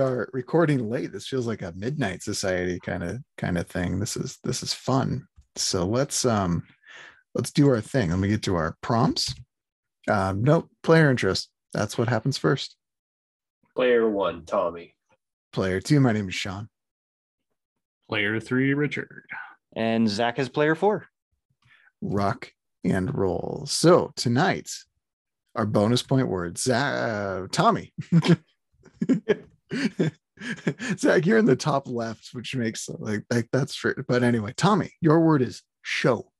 are recording late. This feels like a midnight society kind of kind of thing. This is this is fun. So let's um let's do our thing. Let me get to our prompts. Um, nope, player interest. That's what happens first. Player one, Tommy. Player two, my name is Sean. Player three, Richard. And Zach is player four. Rock and roll. So tonight, our bonus point words. Zach, uh, Tommy. Zach, you're in the top left, which makes like like that's true. But anyway, Tommy, your word is show.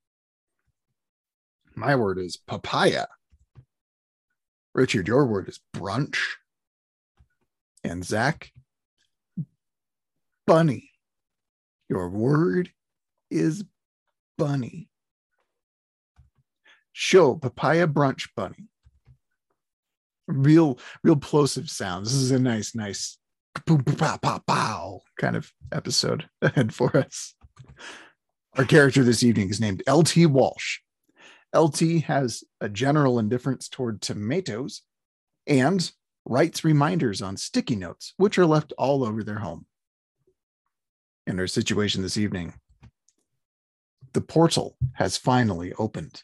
My word is papaya. Richard, your word is brunch. And Zach, bunny. Your word is bunny. Show papaya brunch bunny. Real, real plosive sounds. This is a nice, nice boom, pow, pow, pow kind of episode ahead for us. Our character this evening is named LT Walsh. LT has a general indifference toward tomatoes and writes reminders on sticky notes, which are left all over their home. In our situation this evening, the portal has finally opened.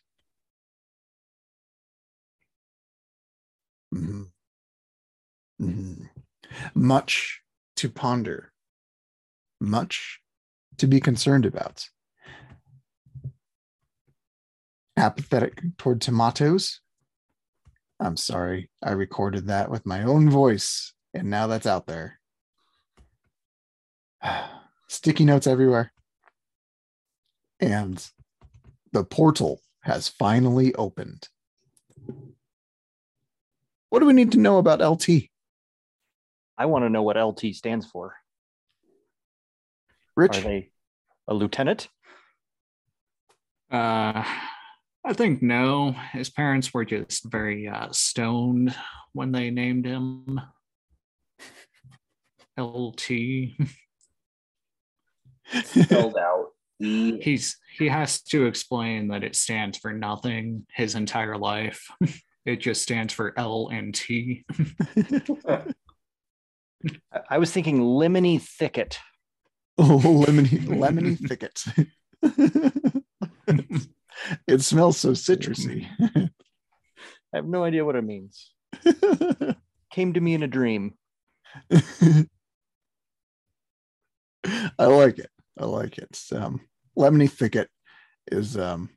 Mhm. Mhm. Much to ponder, much to be concerned about. Apathetic toward tomatoes. I'm sorry, I recorded that with my own voice, and now that's out there. Sticky notes everywhere. And the portal has finally opened. What do we need to know about LT? I want to know what LT stands for. Rich, Are they a lieutenant? Uh, I think no. His parents were just very uh, stoned when they named him LT. Spelled out. E. He's he has to explain that it stands for nothing his entire life. It just stands for L and T. I- was thinking lemony thicket. Oh, lemony, lemony thicket. it smells so citrusy. I have no idea what it means. Came to me in a dream. I like it. I like it. Um, lemony thicket is um,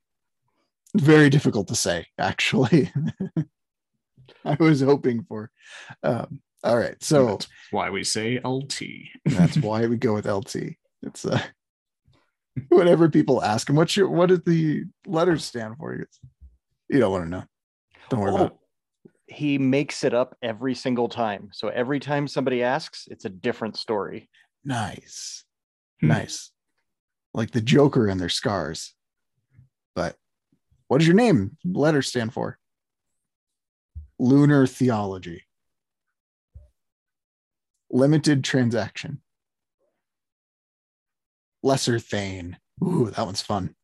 very difficult to say, actually. I was hoping for. Um, all right, so That's why we say LT. that's why we go with LT. It's uh, whatever people ask him. What's your what does the letters stand for? You you don't want to know. Don't worry about it. Oh, he makes it up every single time. So every time somebody asks, it's a different story. Nice. Hmm. Nice. Like the Joker and their scars. But what does your name letter stand for? Lunar theology. Limited transaction. Lesser Thane. Ooh, that one's fun.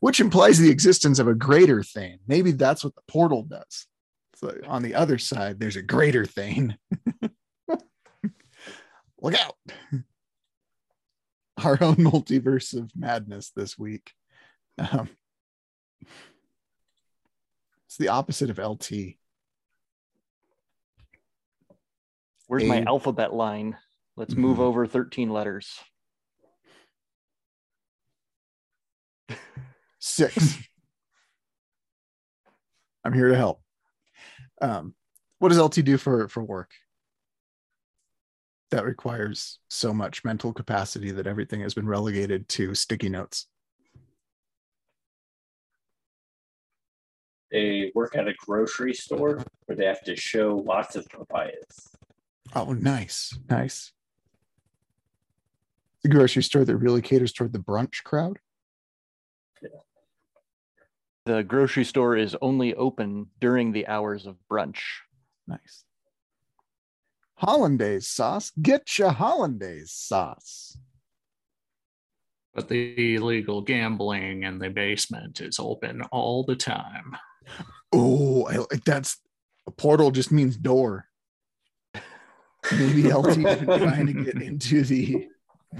Which implies the existence of a greater Thane. Maybe that's what the portal does. So on the other side, there's a greater Thane. Look out. Our own multiverse of madness this week. Um, it's the opposite of LT. Where's my alphabet line? Let's move Mhm. over 13 letters. Six. I'm here to help. Um, what does LT do for for work? That requires so much mental capacity that everything has been relegated to sticky notes. They work at a grocery store where they have to show lots of papayas. Oh, nice, nice. The grocery store that really caters toward the brunch crowd. The grocery store is only open during the hours of brunch. Nice. Hollandaise sauce. Get your hollandaise sauce. But the illegal gambling in the basement is open all the time. Oh, I- that's a portal just means door. Maybe LT been trying to get into the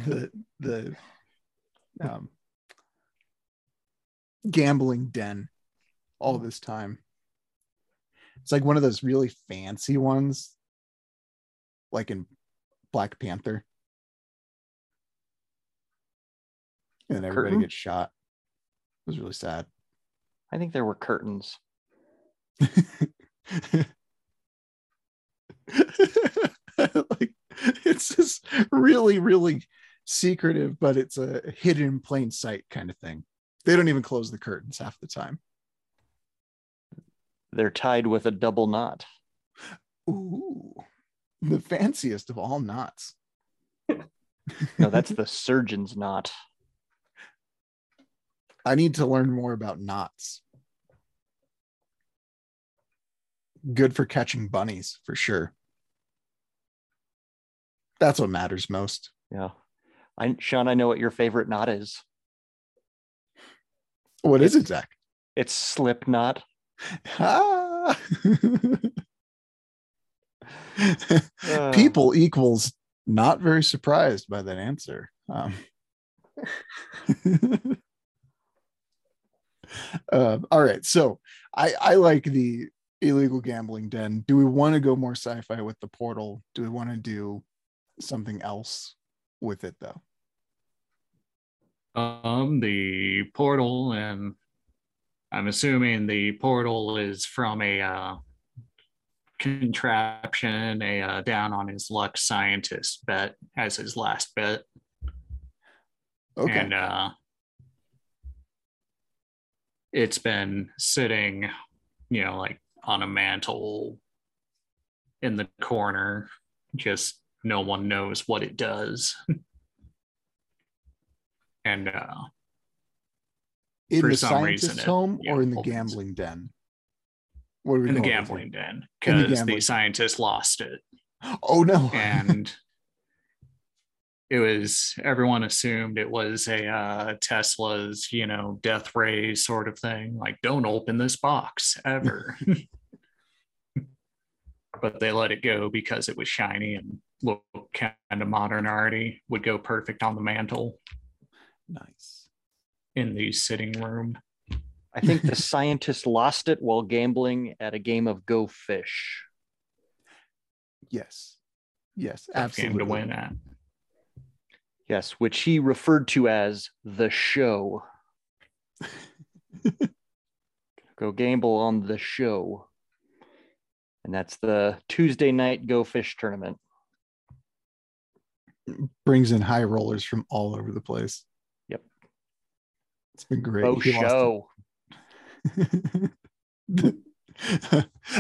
the the um gambling den all this time. It's like one of those really fancy ones, like in Black Panther. And everybody Curtain? gets shot. It was really sad. I think there were curtains. like it's just really really secretive but it's a hidden in plain sight kind of thing. They don't even close the curtains half the time. They're tied with a double knot. ooh the fanciest of all knots. No, that's the surgeon's knot. i need to learn more about knots. Good for catching bunnies for sure that's what matters most Yeah. I Sean, I know what your favorite knot is. what is it zach It's slip knot. Ah. Uh, People equals not very surprised by that answer. Um, uh, all right, so I I like the illegal gambling den. Do we want to go more sci-fi with the portal? Do we want to do something else with it though? Um, the portal, and I'm assuming the portal is from a uh, contraption, a uh, down on his luck scientist bet as his last bet. Okay. And uh, it's been sitting, you know, like on a mantle in the corner. Just no one knows what it does. and uh, in for the some reason scientist's it, home yeah, or in the opens. gambling den? What are we in the gambling den In the because the, scientist lost it. Oh no. and it was everyone assumed it was a uh, Tesla's, you know, death ray sort of thing. Like, don't open this box ever. but they let it go because it was shiny and looked kind of modern already. Would go perfect on the mantle nice. in the sitting room. I think the scientist lost it while gambling at a game of Go Fish. Yes. Yes, Tough absolutely. game to win at. Yes, which he referred to as the show. Go gamble on the show. And that's the Tuesday night Go Fish tournament. Brings in high rollers from all over the place. Yep. It's been great. Lost show.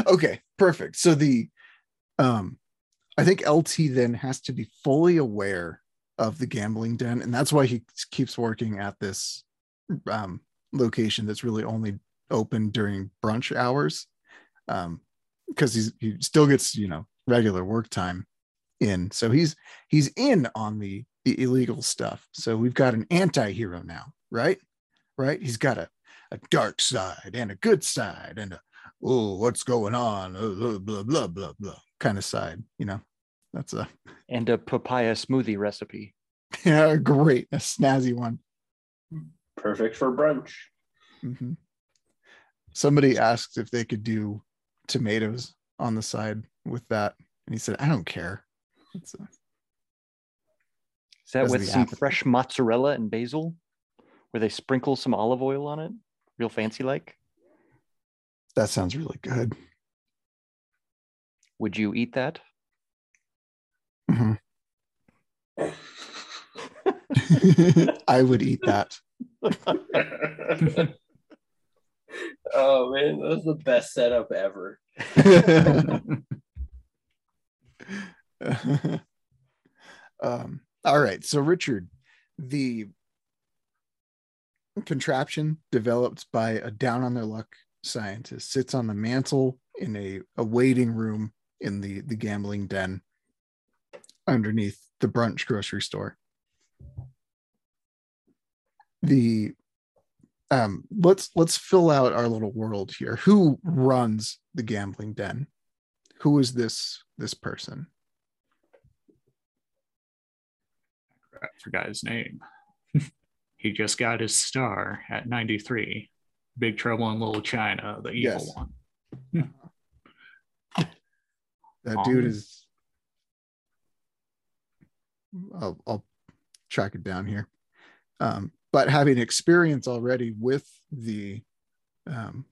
okay, perfect. So the um I think LT then has to be fully aware of the gambling den, and that's why he keeps working at this um location that's really only open during brunch hours. Um because he still gets, you know, regular work time in. So he's he's in on the the illegal stuff. So we've got an anti-hero now, right? Right? He's got a a dark side and a good side and a oh what's going on blah blah blah blah blah kind of side you know that's a And a papaya smoothie recipe. yeah great a snazzy one Perfect for brunch. Mhm. somebody asked if they could do tomatoes on the side with that and he said i don't care it's a, Is that As with some apple. fresh mozzarella and basil? Where they sprinkle some olive oil on it? Real fancy like? that sounds really good Would you eat that? Mhm. i would eat that oh man, that was the best setup ever. um, all right. So, Richard, the contraption developed by a down on their luck scientist sits on the mantle in a, a waiting room in the, the gambling den underneath the brunch grocery store. The um let's let's fill out our little world here. Who runs the gambling den? Who is this this person? I forgot his name. he just got his star at 93. Big Trouble in Little China, the evil Yes. one. That dude Um, is. I'll, I'll track it down here. Um, but having experience already with the um,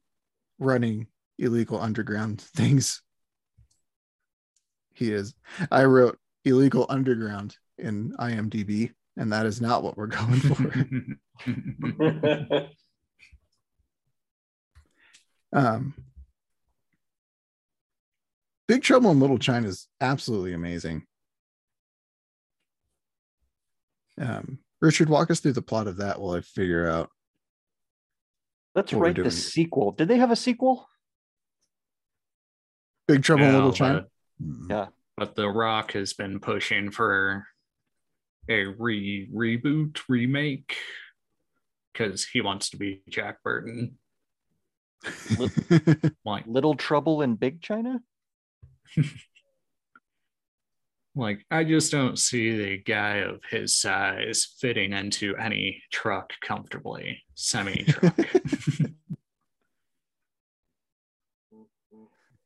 running illegal underground things, he is. I wrote illegal underground in IMDb, and that is not what we're going for. um, Big Trouble in Little China is absolutely amazing. Um, Richard, walk us through the plot of that while I figure out. Let's write the sequel. Did they have a sequel? Big Trouble in Little China. Yeah. but The Rock has been pushing for a re reboot remake because he wants to be Jack Burton. Like, Little Trouble in Big China? like I just don't see the guy of his size fitting into any truck comfortably, semi truck.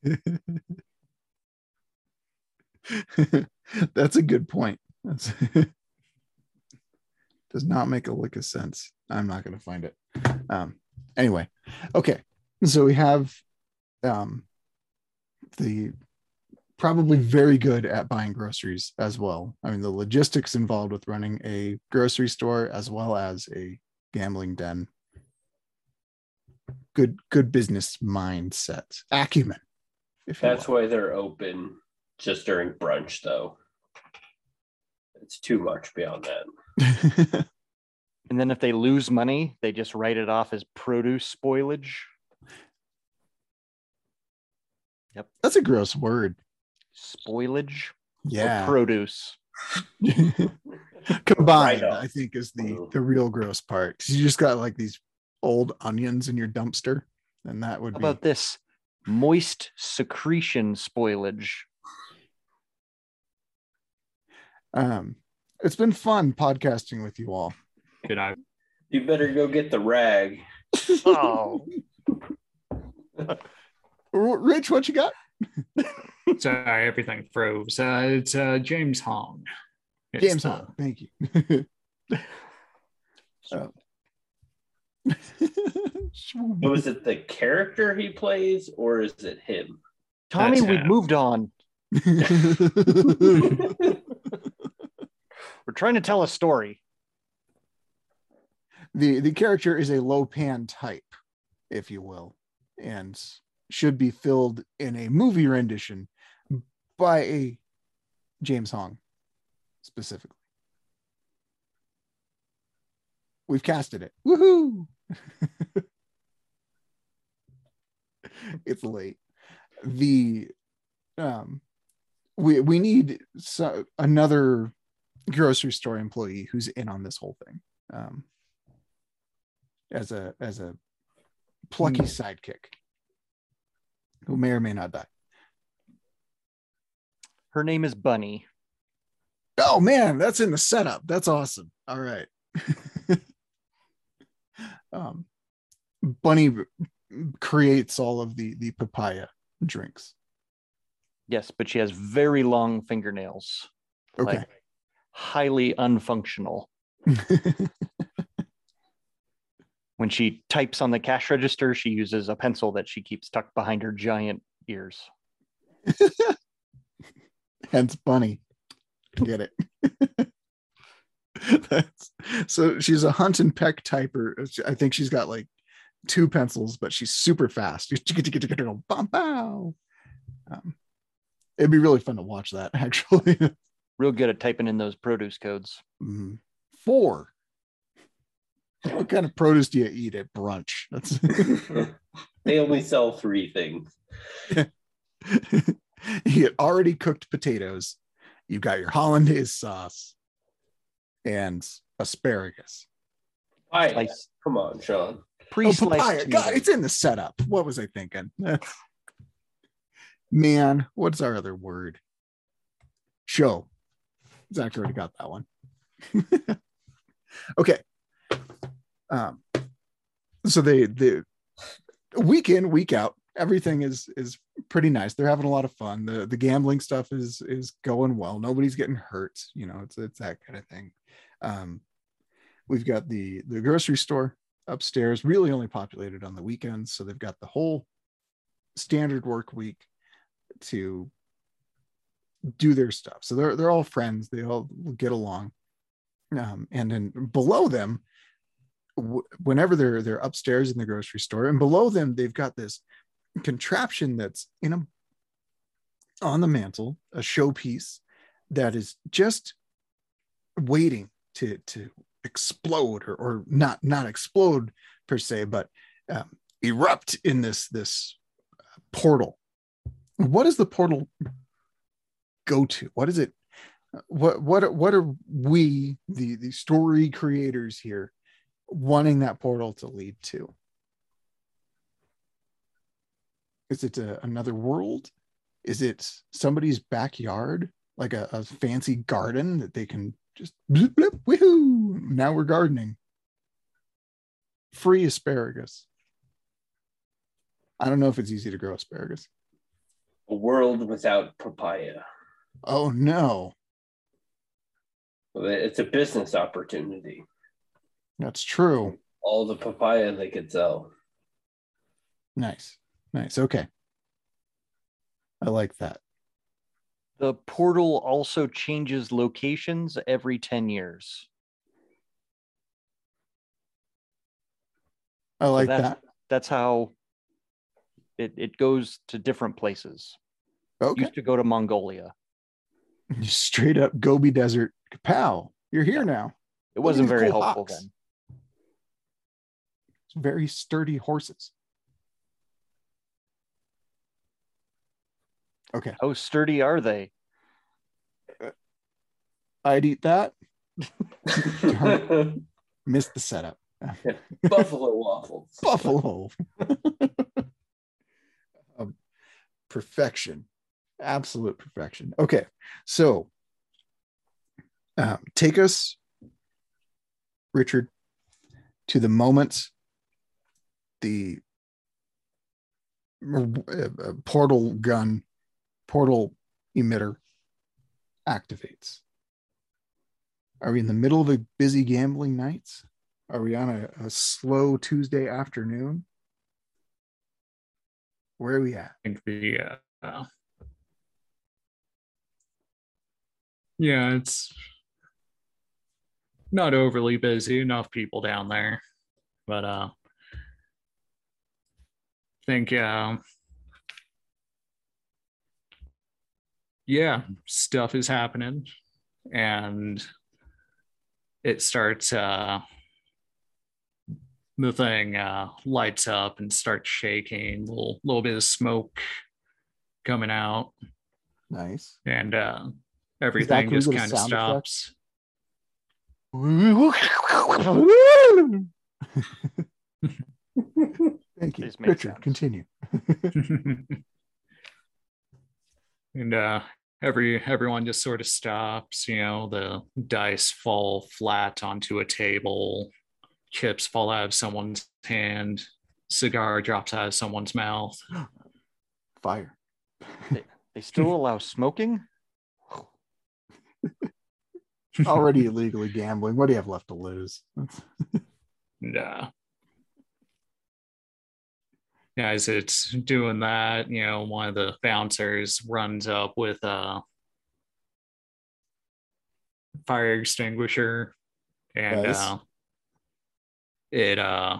That's a good point. That's does not make a lick of sense. I'm not going to find it. Um, anyway, okay. So we have um, the probably very good at buying groceries as well. I mean, the logistics involved with running a grocery store as well as a gambling den. Good, good business mindset, acumen. That's will. why they're open just during brunch, though. It's too much beyond that. And then if they lose money, they just write it off as produce spoilage. Yep. That's a gross word. Spoilage or Yeah. produce. Combined, Right. I think is the Mhm. the real gross part. 'Cause you just got like these old onions in your dumpster, and that would How be about this? Moist secretion spoilage. um it's been fun podcasting with you all. Could I You better go get the rag. Oh, Rich, what you got? sorry, everything froze. Uh, it's uh, James Hong. It's James the- Hong, thank you. Oh. So is it the character he plays or is it him? Tommy, That's we've him. moved on. We're trying to tell a story. the the character is a Lo Pan type, if you will, and should be filled in a movie rendition by a James Hong specifically. We've casted it. Woohoo! it's late. The um we we need so, another grocery store employee who's in on this whole thing. Um as a as a plucky sidekick who may or may not die. Her name is Bunny. Oh man, that's in the setup. That's awesome. All right. um, Bunny creates all of the the papaya drinks. Yes, but she has very long fingernails. Okay. Like highly unfunctional. When she types on the cash register, she uses a pencil that she keeps tucked behind her giant ears. Hence Bunny. Get it. That's, so she's a hunt and peck typer. I think she's got like two pencils, but she's super fast. You get to get together, bum, pow. Um, it'd be really fun to watch that actually. Real good at typing in those produce codes. Mhm. Four. what kind of produce do you eat at brunch? That's they only sell three things. you get already cooked potatoes. You've got your hollandaise sauce and asparagus. Why? Slice, Come on, Sean. Oh, pre-sliced papaya. God, it's in the setup. What was I thinking? Man, what's our other word? Show. Zach already got that one. okay. Um, so they the week in, week out, everything is is pretty nice. They're having a lot of fun. The the gambling stuff is is going well. Nobody's getting hurt. You know, it's it's that kind of thing. Um, we've got the the grocery store upstairs, really only populated on the weekends. So they've got the whole standard work week to do their stuff. So they're they're all friends. They all get along. Um, and then below them, w- whenever they're they're upstairs in the grocery store, and below them they've got this contraption that's in a on the mantle, a showpiece that is just waiting to to explode or, or not not explode per se, but um, erupt in this this portal. What does the portal go to? What is it? What what what are we the the story creators here wanting that portal to lead to? Is it a, another world? Is it somebody's backyard, like a, a fancy garden that they can just blip, blip, woohoo! Now we're gardening. Free asparagus. I don't know if it's easy to grow asparagus. A world without papaya. Oh no, It's a business opportunity. that's true. All the papaya they could sell. Nice, nice. Okay, I like that. The portal also changes locations every 10 years. I like that's, that. That's how it, it goes to different places. Okay, Used to go to Mongolia. straight up Gobi Desert. Kapow! You're here now. It wasn't these very cool helpful hawks. then. It's very sturdy horses. Okay, How sturdy are they? I'd eat that. Missed the setup. Buffalo waffles. Buffalo. Um, perfection. Absolute perfection. Okay. So um, take us, Richard, to the moment the uh, portal gun, portal emitter activates. Are we in the middle of a busy gambling nights? Are we on a, a slow Tuesday afternoon? Where are we at? think the uh, yeah, it's not overly busy. Enough people down there, but uh, think uh, yeah, stuff is happening, and it starts. Uh, the thing uh, lights up and starts shaking. Little little bit of smoke coming out, Nice. and uh, everything just kind of stops. Thank you. Richard, sense. continue. and uh, every everyone just sort of stops. You know, the dice fall flat onto a table, chips fall out of someone's hand, cigar drops out of someone's mouth. Fire. They still allow smoking? Already illegally gambling. What do you have left to lose? Uh, yeah, as it's doing that, you know, one of the bouncers runs up with a fire extinguisher and Nice. uh, it uh,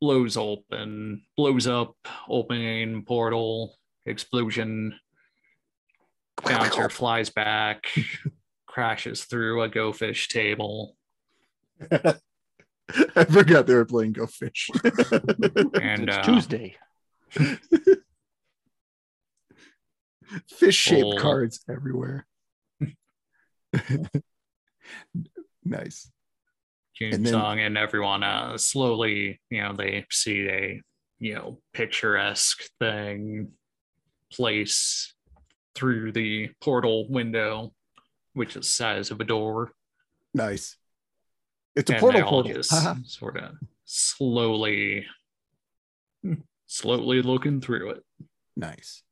blows open, blows up, opening portal, explosion. Bouncer flies back, crashes through a go fish table. I forgot they were playing Go Fish. And it's uh, Tuesday. Fish shaped Oh. cards everywhere. nice. Kim And then- Song and everyone uh slowly, you know, they see a you know picturesque thing place through the portal window, which is the size of a door. Nice. It's a and portal they portal. just sort of slowly slowly looking through it. nice.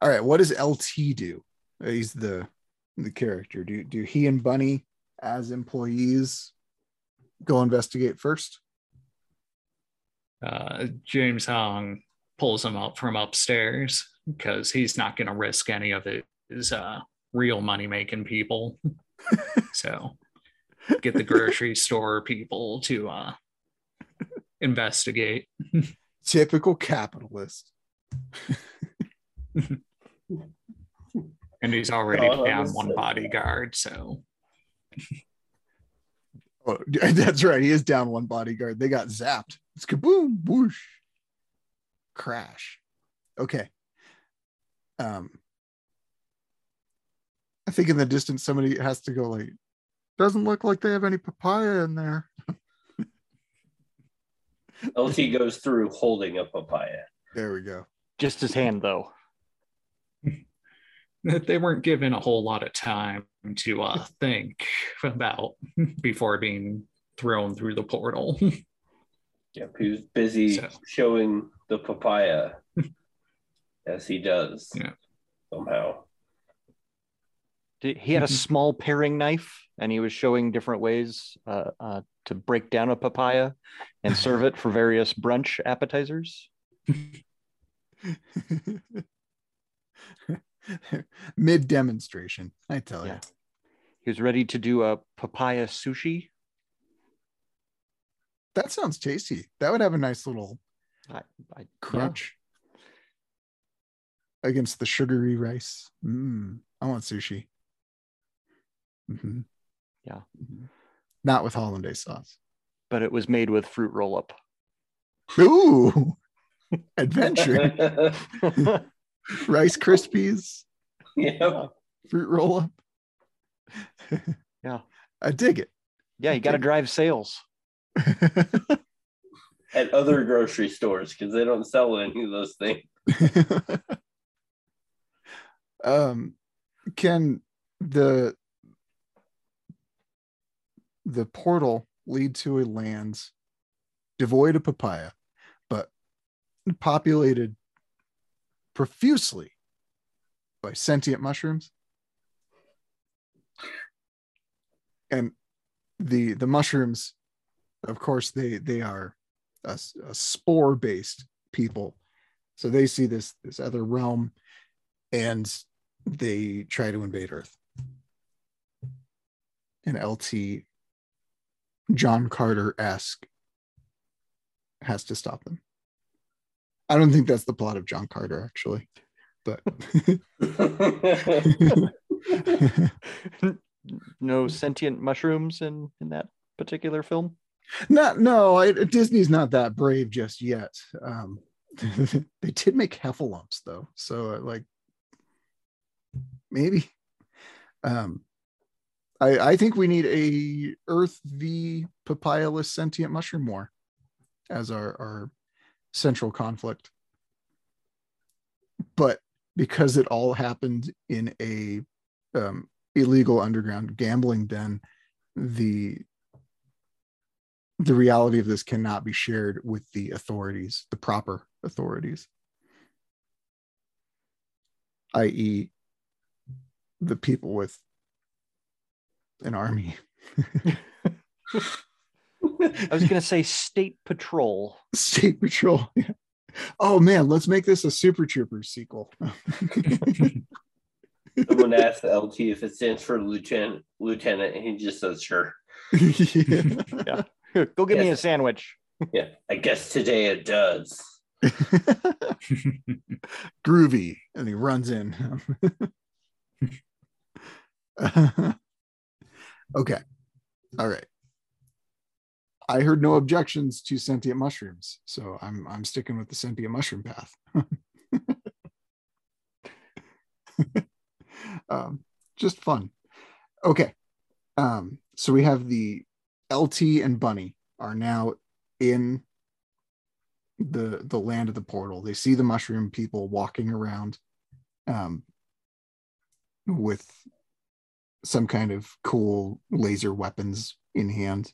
All right. What does LT do? He's the the character. Do do he and Bunny as employees go investigate first? Uh James Hong pulls him up from upstairs because he's not gonna risk any of his uh real money making people. so get the grocery store people to uh investigate. Typical capitalist. And he's already Oh, down one so- bodyguard, so Oh, that's right. He is down one bodyguard. They got zapped. It's kaboom, whoosh, crash. Okay. Um, I think in the distance somebody has to go like, doesn't look like they have any papaya in there. LT goes through holding a papaya. There we go. Just his hand, though. they weren't given a whole lot of time to uh think about before being thrown through the portal. Yep, he was busy So- showing the papaya as he does Yeah. somehow. He had a Mhm. small paring knife, and he was showing different ways uh, uh, to break down a papaya and serve it for various brunch appetizers. Mid demonstration, I tell you. He was ready to do a papaya sushi. That sounds tasty. That would have a nice little I, I, crunch against the sugary rice. Mm, I want sushi. Mhm. Yeah. Mhm. Not with hollandaise sauce. but it was made with fruit roll up. Ooh, adventure. rice Krispies, Yeah. fruit roll up. Yeah. I dig it. yeah, you got to drive sales. At other grocery stores because they don't sell any of those things. um, can the the portal lead to a land devoid of papaya, but populated profusely by sentient mushrooms? And the the mushrooms, of course, they they are a, a spore based people, so they see this this other realm and they try to invade Earth. And LT, John Carter esque, has to stop them. I don't think that's the plot of John Carter, actually, but no sentient mushrooms in in that particular film. not no. I, Disney's not that brave just yet. Um, they did make heffalumps though, so uh, like maybe. Um, I I think we need a Earth v papayaless sentient mushroom war as our our central conflict. But because it all happened in a um, illegal underground gambling den, the the reality of this cannot be shared with the authorities, the proper authorities, i.e., the people with an army. I was going to say state patrol. State Patrol. Yeah. Oh man, let's make this a Super Troopers sequel. Someone asked the LT if it stands for lieutenant, lieutenant, and he just says, "Sure." Yeah. Go get me a sandwich. Yeah, I guess today it does. Groovy, and he runs in. Okay, all right. I heard no objections to sentient mushrooms, so I'm I'm sticking with the sentient mushroom path. um, just fun. Okay, um, so we have the LT and Bunny are now in the the land of the portal. They see the mushroom people walking around um, with some kind of cool laser weapons in hand.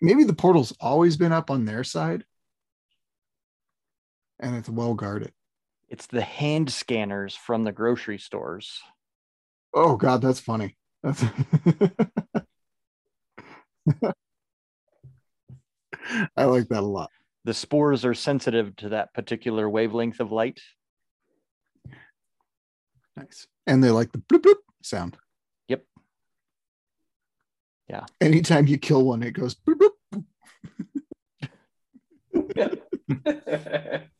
Maybe the portal's always been up on their side and it's well guarded. It's the hand scanners from the grocery stores. Oh god, that's funny. That's I like that a lot. The spores are sensitive to that particular wavelength of light. Nice. And they like the bloop bloop sound. Yep. Yeah. Anytime you kill one, it goes bloop bloop.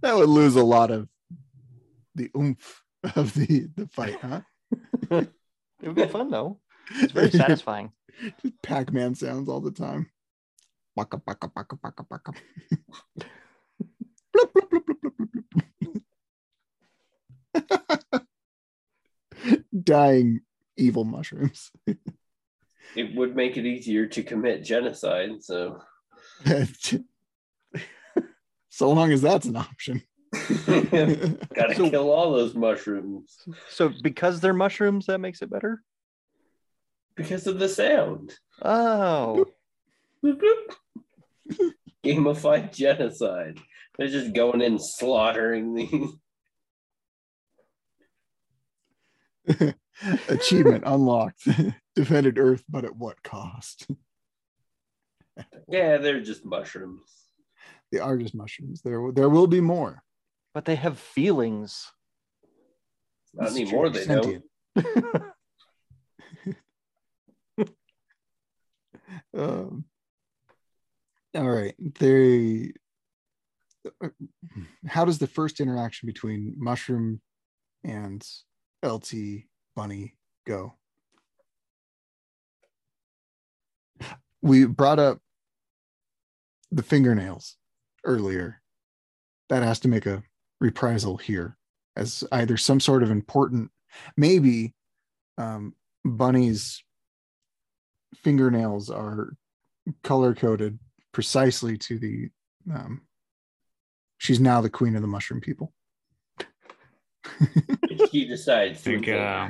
that would lose a lot of the oomph of the the fight, huh? It would be fun though. It's very satisfying. Pac-Man sounds all the time. Baka, baka, baka, baka, baka. Bloop, bloop, bloop, bloop, bloop, bloop, bloop. Dying evil mushrooms. it would make it easier to commit genocide. So, so long as that's an option. gotta So- kill all those mushrooms So because they're mushrooms, that makes it better. because of the sound. Oh, Bloop, bloop. Gamified genocide. They're just going in slaughtering these. Achievement unlocked. Defended Earth, but at what cost? Yeah, they're just mushrooms. They are just mushrooms. There, there will be more. but they have feelings. Not It's anymore, true, they don't. Um, all right. They. How does the first interaction between Mushroom and LT Bunny go? We brought up the fingernails earlier. That has to make a reprisal here as either some sort of important, maybe um, Bunny's fingernails are color coded precisely to the um she's now the queen of the mushroom people He decides to Think, invade uh,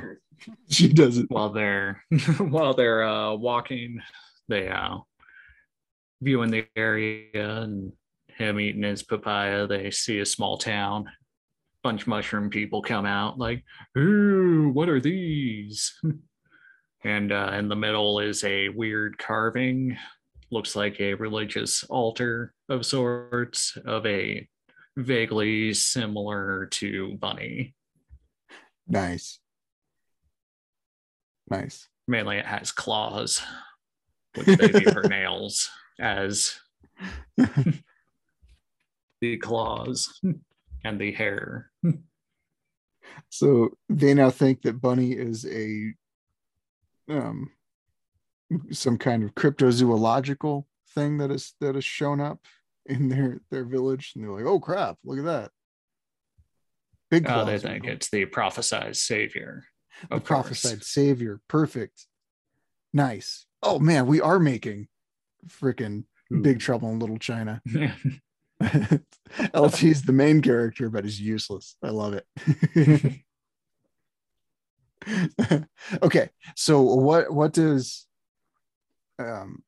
she does it while they're while they're uh, walking, they uh, viewing the area and him eating his papaya. They see a small town. Bunch of mushroom people come out like, "Ooh, what are these?" And uh, in the middle is a weird carving, looks like a religious altar of sorts of a vaguely similar to Bunny. nice nice mainly it has claws, which they view her nails as the claws and the hair. so they now think that bunny is a um some kind of cryptozoological thing that is that has shown up in their their village and they're like oh crap look at that big Uh, they claws, think Rico. it's the prophesized savior. the of course. prophesied savior perfect nice oh man we are making freaking big trouble in little china LT's the main character, but he's useless. I love it. okay, so what what does um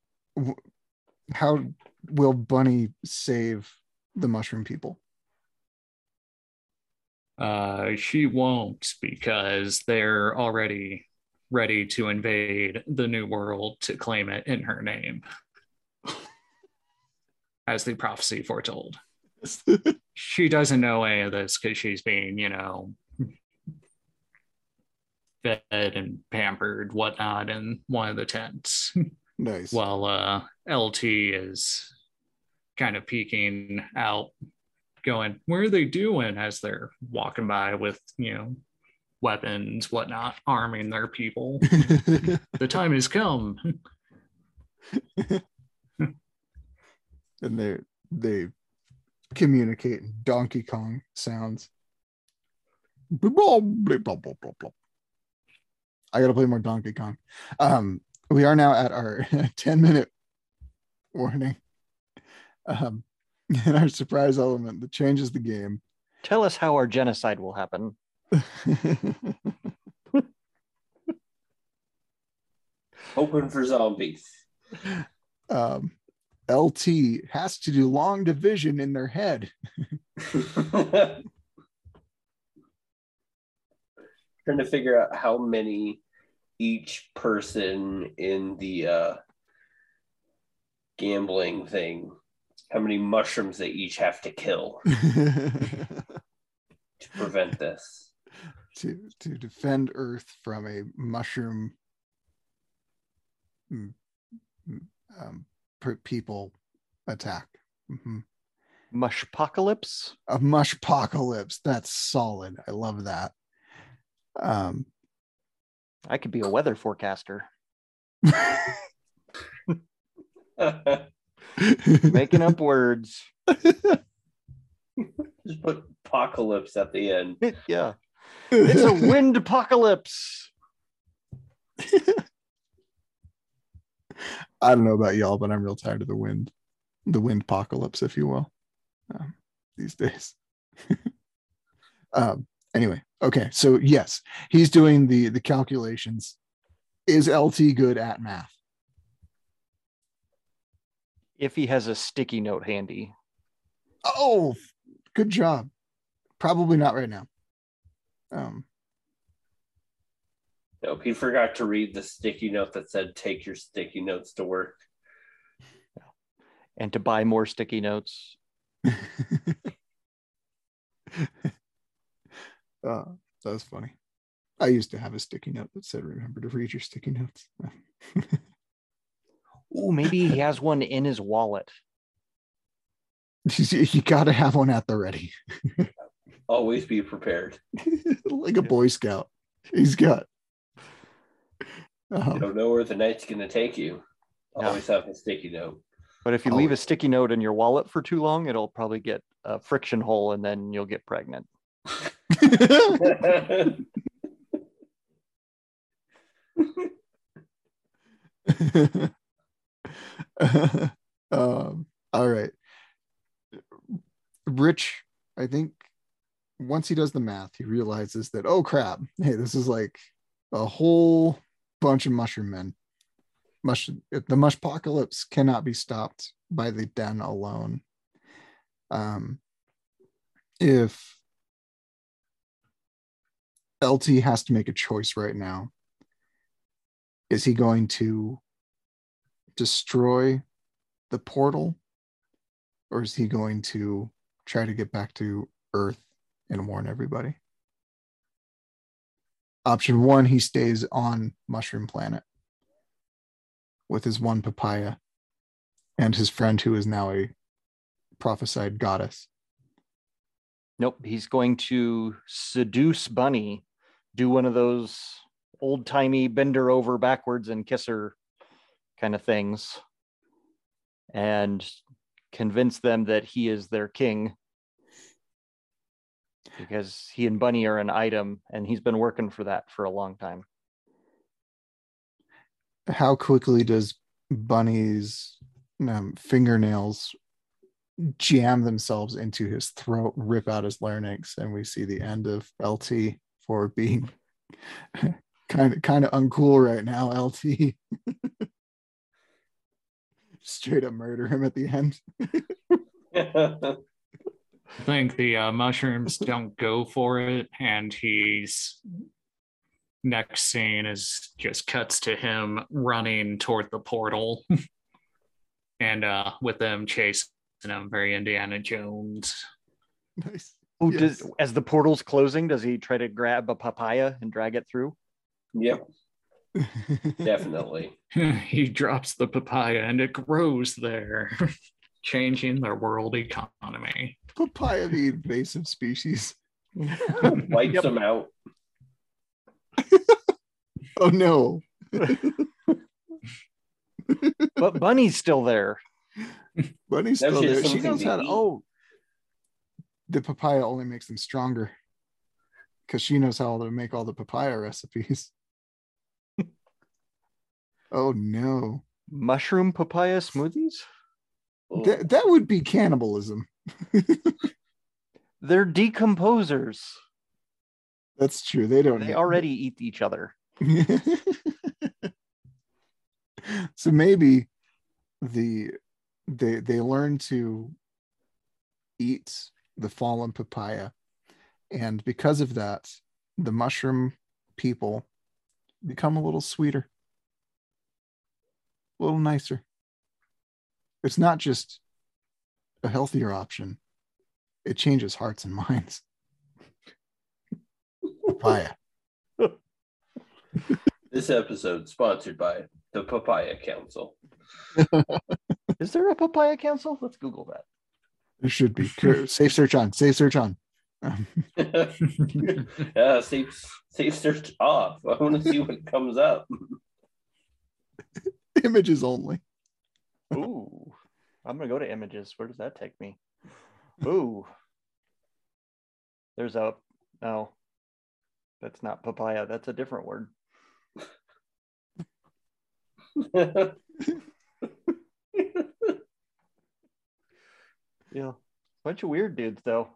how will Bunny save the mushroom people? Uh, she won't because they're already ready to invade the new world to claim it in her name, as the prophecy foretold. she doesn't know any of this because she's being, you know, fed and pampered, whatnot, in one of the tents. nice. While uh, LT is kind of peeking out, going, "Where are they doing?" As they're walking by with, you know, weapons, whatnot, arming their people. the time has come. and they they communicate Donkey Kong sounds. I gotta play more Donkey Kong. Um, we are now at our 10 minute warning. Um, and our surprise element that changes the game. Tell us how our genocide will happen. Hoping for zombies. um, LT has to do long division in their head. Trying to figure out how many each person in the uh, gambling thing, how many mushrooms they each have to kill to prevent this. to to defend Earth from a mushroom mm, mm, um, people attack. Mhm. Mushpocalypse? A mush apocalypse. That's solid. I love that. Um, I could be a weather forecaster. Making up words. Just put apocalypse at the end. yeah. It's a wind apocalypse. I don't know about y'all, but I'm real tired of the wind, the wind apocalypse, if you will, um, these days. um, anyway, okay, so yes, he's doing the the calculations. Is LT good at math? If he has a sticky note handy. Oh, good job. Probably not right now. Um, Nope, he forgot to read the sticky note that said, "Take your sticky notes to work." And to buy more sticky notes. uh, that was funny. I used to have a sticky note that said, "Remember to read your sticky notes." oh, maybe he has one in his wallet. you got to have one at the ready, Always be prepared. like a Boy Scout. He's got. You Um, don't know where the night's going to take you. Yeah. Always have a sticky note. But if you Oh. leave a sticky note in your wallet for too long, it'll probably get a friction hole and then you'll get pregnant. um, all right. Rich, I think once he does the math, he realizes that, oh crap, hey, this is like a whole bunch of mushroom men. Mush the mush apocalypse cannot be stopped by the den alone. Um if LT has to make a choice right now, is he going to destroy the portal or is he going to try to get back to earth and warn everybody? Option one he stays on mushroom planet with his one papaya and his friend who is now a prophesied goddess. Nope, he's going to seduce Bunny, do one of those old timey bend her over backwards and kiss her kind of things, and convince them that he is their king because he and Bunny are an item and he's been working for that for a long time. how quickly does bunny's um, fingernails jam themselves into his throat rip out his larynx and we see the end of lt for being kind of kind of uncool right now lt straight up murder him at the end. I think the uh, mushrooms don't go for it, and he's next scene is just cuts to him running toward the portal, and uh, with them chasing him, very Indiana Jones. nice Oh, Yes. does, as the portal's closing, does he try to grab a papaya and drag it through? yep, definitely. he drops the papaya, and it grows there, changing their world economy. papaya the invasive species Wipes them out. Oh no. But Bunny's still there. Bunny's Now still she there. She knows how to eat. oh the papaya only makes them stronger. Because she knows how to make all the papaya recipes. oh no. Mushroom papaya smoothies? Oh, That that would be cannibalism. They're decomposers. That's true. They don't They know. already eat each other. so maybe the they they learn to eat the fallen papaya and because of that the mushroom people become a little sweeter a little nicer it's not just a healthier option it changes hearts and minds papaya This episode sponsored by the Papaya Council. Is there a papaya council? Let's Google that. There should be. Cur- Safe search on. Safe search on. Um, yeah, safe safe search off. I want to see what comes up. images only. Ooh. I'm gonna go to images. Where does that take me? Ooh. There's a no. That's not papaya. That's a different word. Yeah. Bunch of weird dudes though.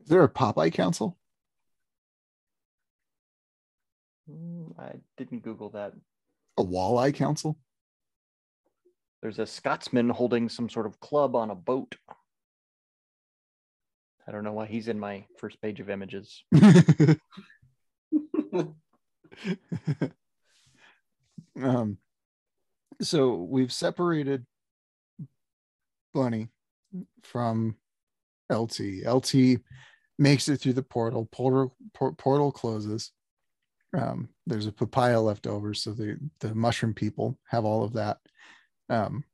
Is there a Popeye Council? Mm, I didn't Google that. A Walleye Council? There's a Scotsman holding some sort of club on a boat. I don't know why he's in my first page of images. um, so we've separated Bunny from LT. LT makes it through the portal. Portal portal closes. Um, there's a papaya left over, so the the mushroom people have all of that. Um,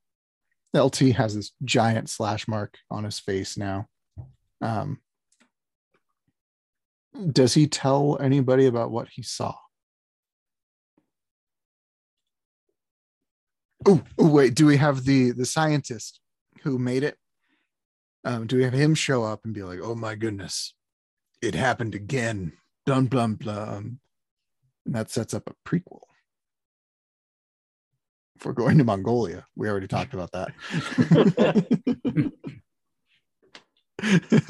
LT has this giant slash mark on his face now. Um, does he tell anybody about what he saw? Oh, wait, do we have the the scientist who made it? Um, do we have him show up and be like, "Oh my goodness, it happened again"? Dun blum blum. And that sets up a prequel. If we're going to Mongolia, we already talked about that.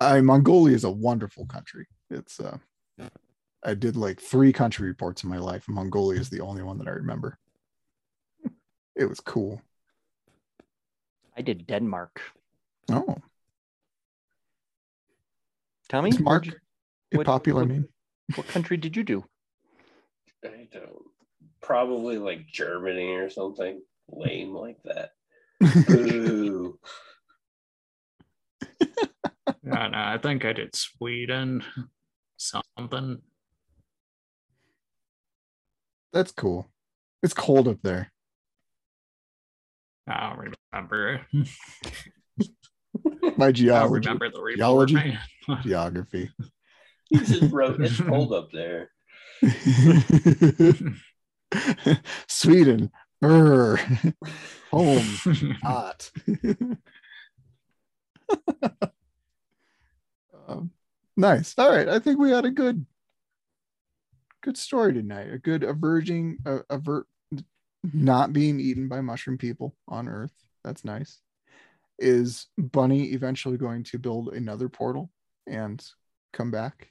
I Mongolia is a wonderful country. It's uh I did like three country reports in my life. Mongolia is the only one that I remember. It was cool. I did Denmark. Oh, Tommy, it's Mark, you- a what- popular what- name. what country did you do? I don't. Probably like Germany or something lame like that. Ooh. Yeah, no, I think I did Sweden. Something. That's cool. It's cold up there. I don't remember. My geography. I don't remember the report. Geology? man. geography. He just wrote it's cold up there. Sweden, Brr. home, hot. um, nice. All right. I think we had a good, good story tonight. A good averting, uh, avert, not being eaten by mushroom people on Earth. That's nice. Is Bunny eventually going to build another portal and come back?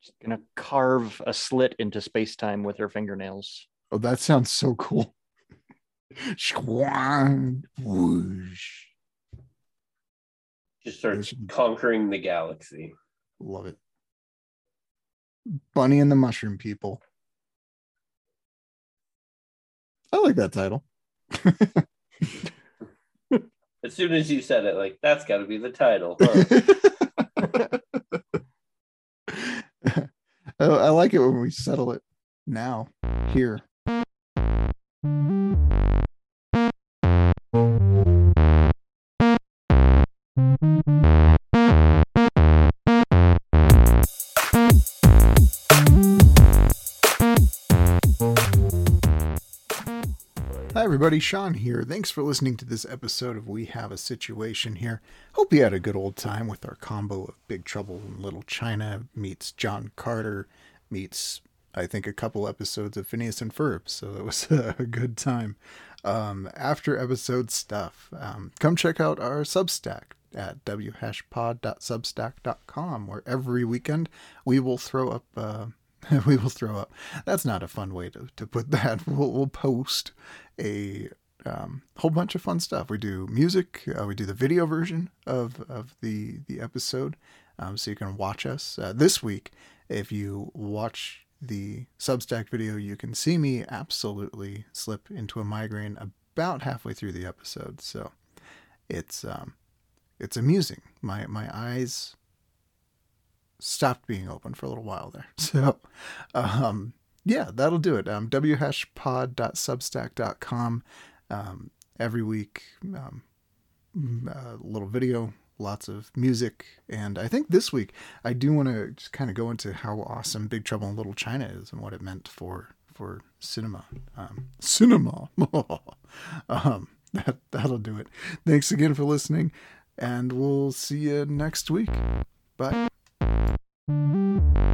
She's gonna carve a slit into space time with her fingernails. Oh, that sounds so cool. Squan, whoosh. Just starts conquering the galaxy. Love it. Bunny and the Mushroom People. I like that title. As soon as you said it, like that's got to be the title. Huh? I, oh, I like it when we settle it now, here. Everybody. Sean here. Thanks for listening to this episode of We Have a Situation here. Hope you had a good old time with our combo of Big Trouble in Little China meets John Carter meets, I think, a couple episodes of Phineas and Ferb. So it was a good time. Um, after episode stuff, um, come check out our Substack at whashpod.substack.com, where every weekend we will throw up. Uh, we will throw up. That's not a fun way to, to put that. We'll, we'll post a um, whole bunch of fun stuff. We do music. Uh, we do the video version of of the the episode, um, so you can watch us. Uh, this week, if you watch the Substack video, you can see me absolutely slip into a migraine about halfway through the episode. So it's um, it's amusing. My my eyes stopped being open for a little while there. So, um, yeah, that'll do it. Um, whashpod.substack.com. Um, every week, um, a little video, lots of music. And I think this week, I do want to just kind of go into how awesome Big Trouble in Little China is and what it meant for for cinema. Um, cinema. um, that, that'll do it. Thanks again for listening, and we'll see you next week. Bye. Música